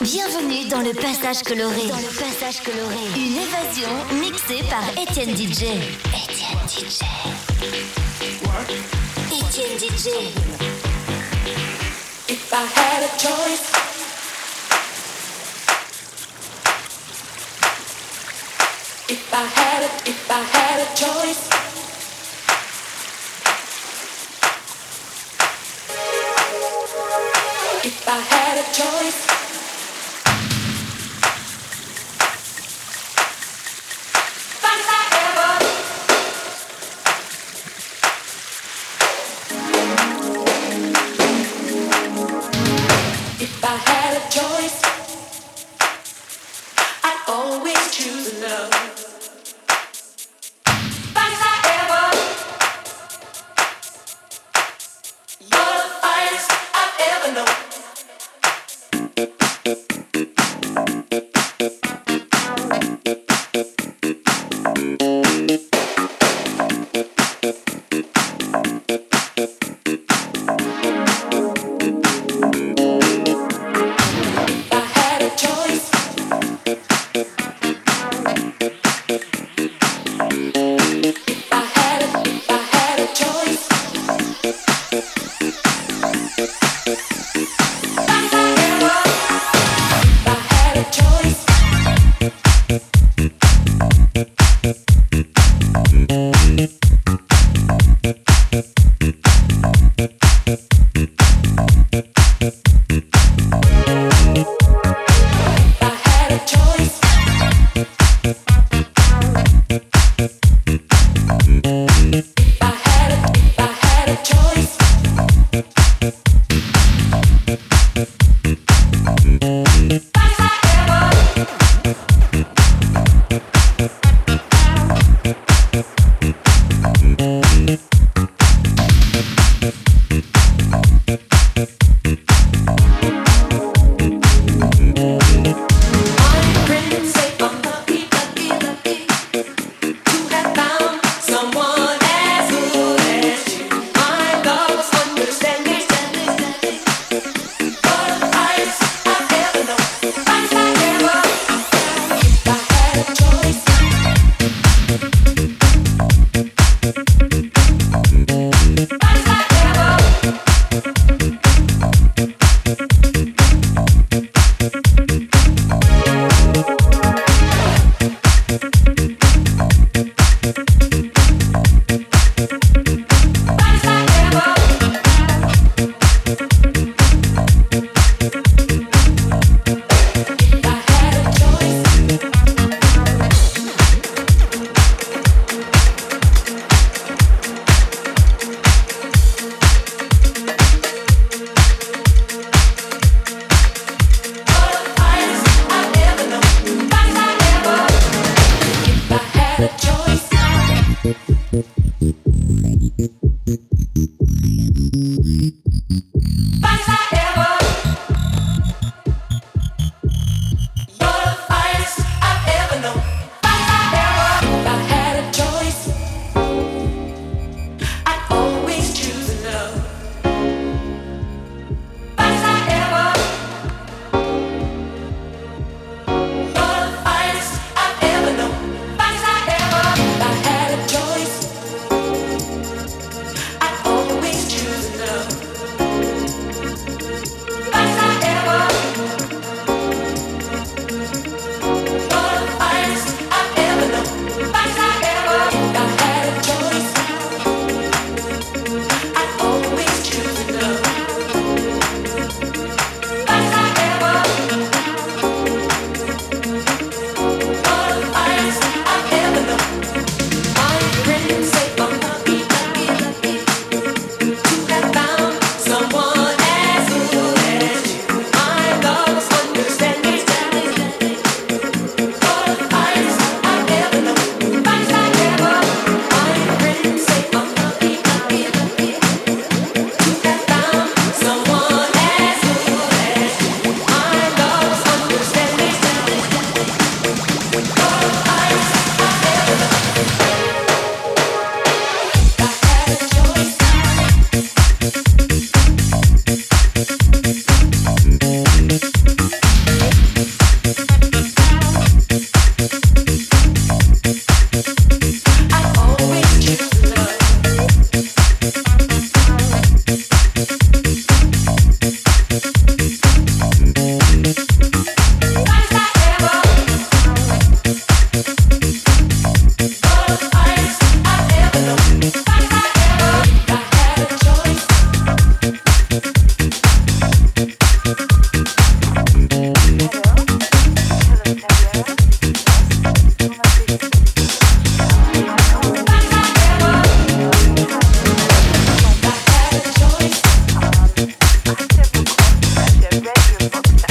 Bienvenue dans le passage coloré. Dans le passage coloré. Une évasion mixée par Étienne DJ. Étienne DJ. Étienne DJ. If I had a choice. If I had a, if I had a choice. Choice.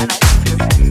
know.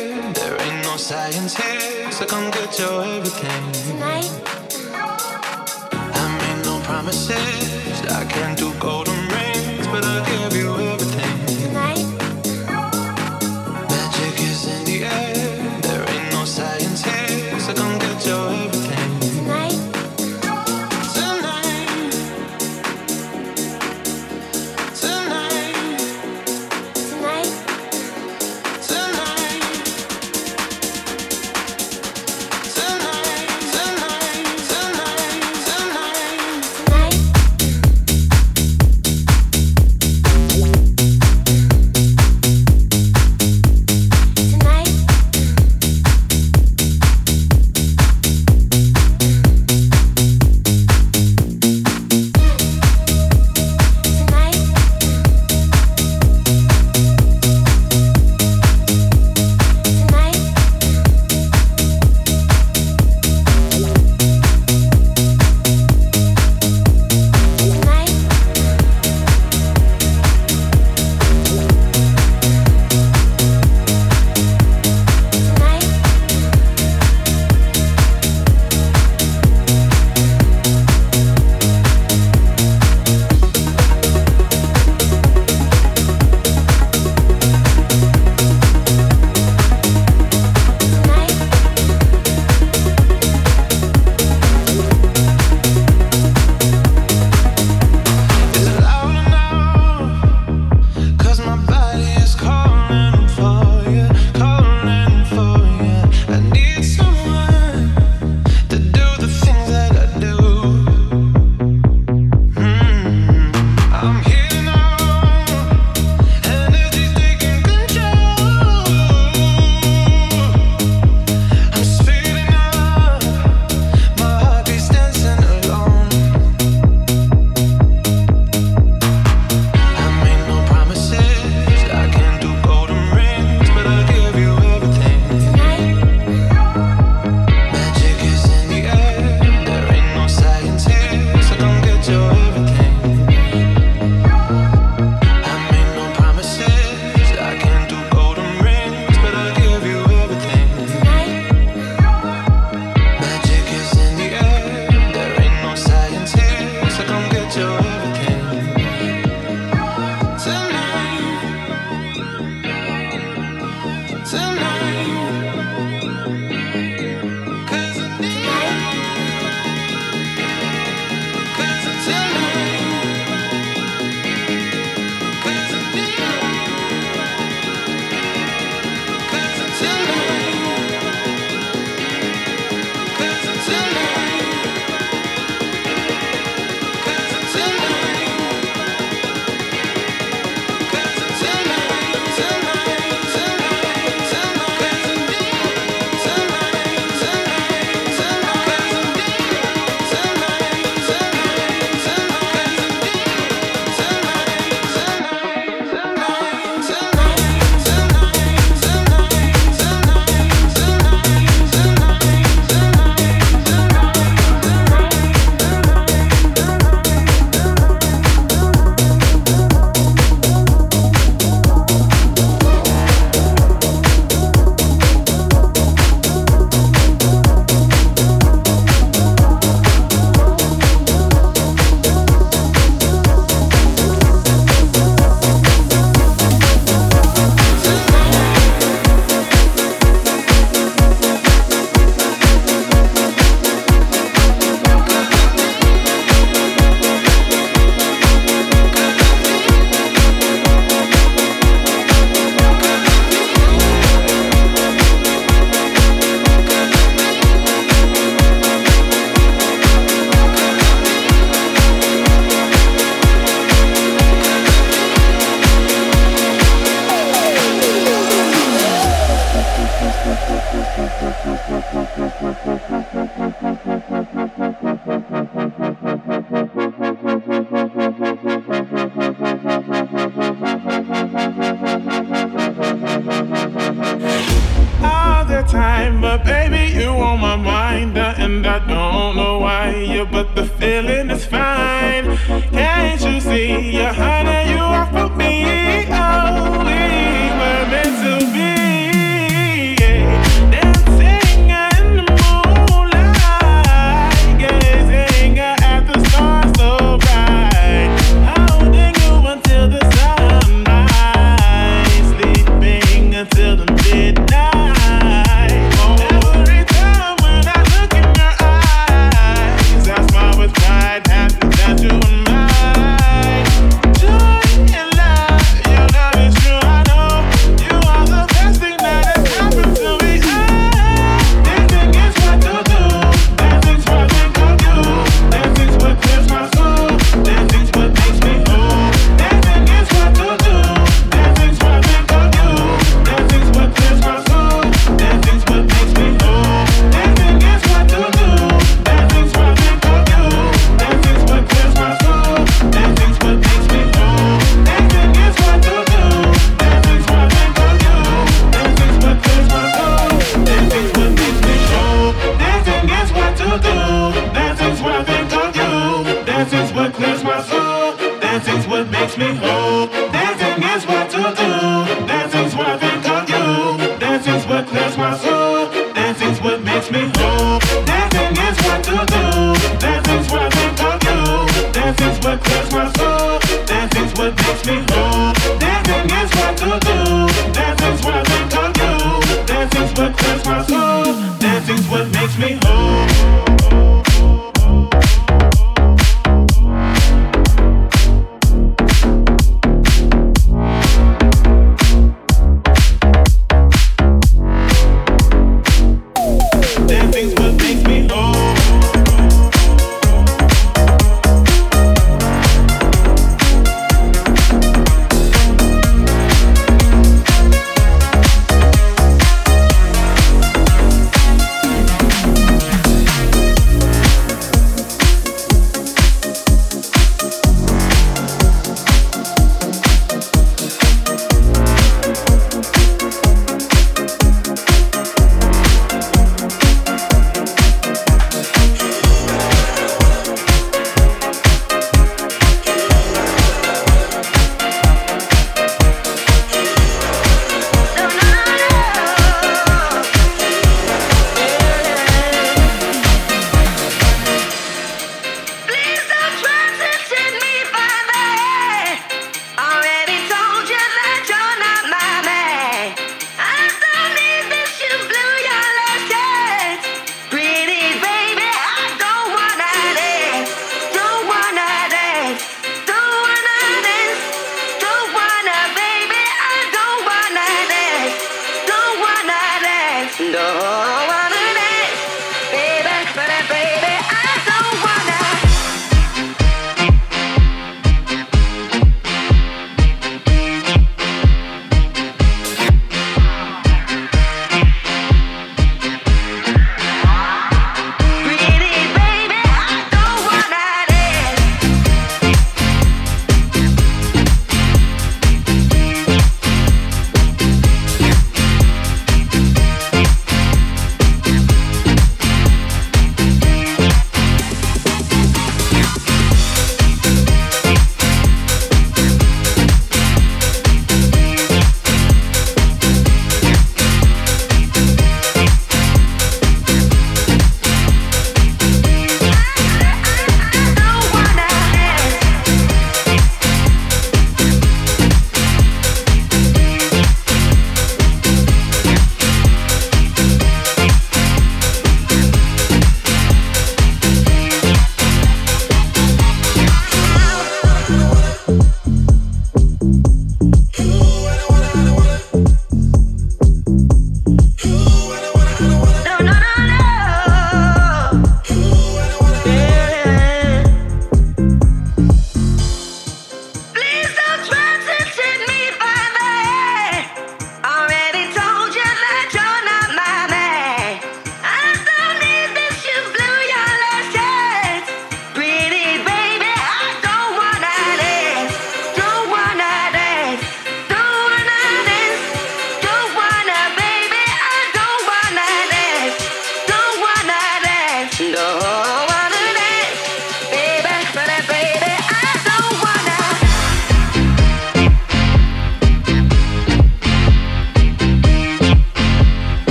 There ain't no science here, so come get your everything. Tonight. I made no promises. I can't do golden rings, but I'll give you.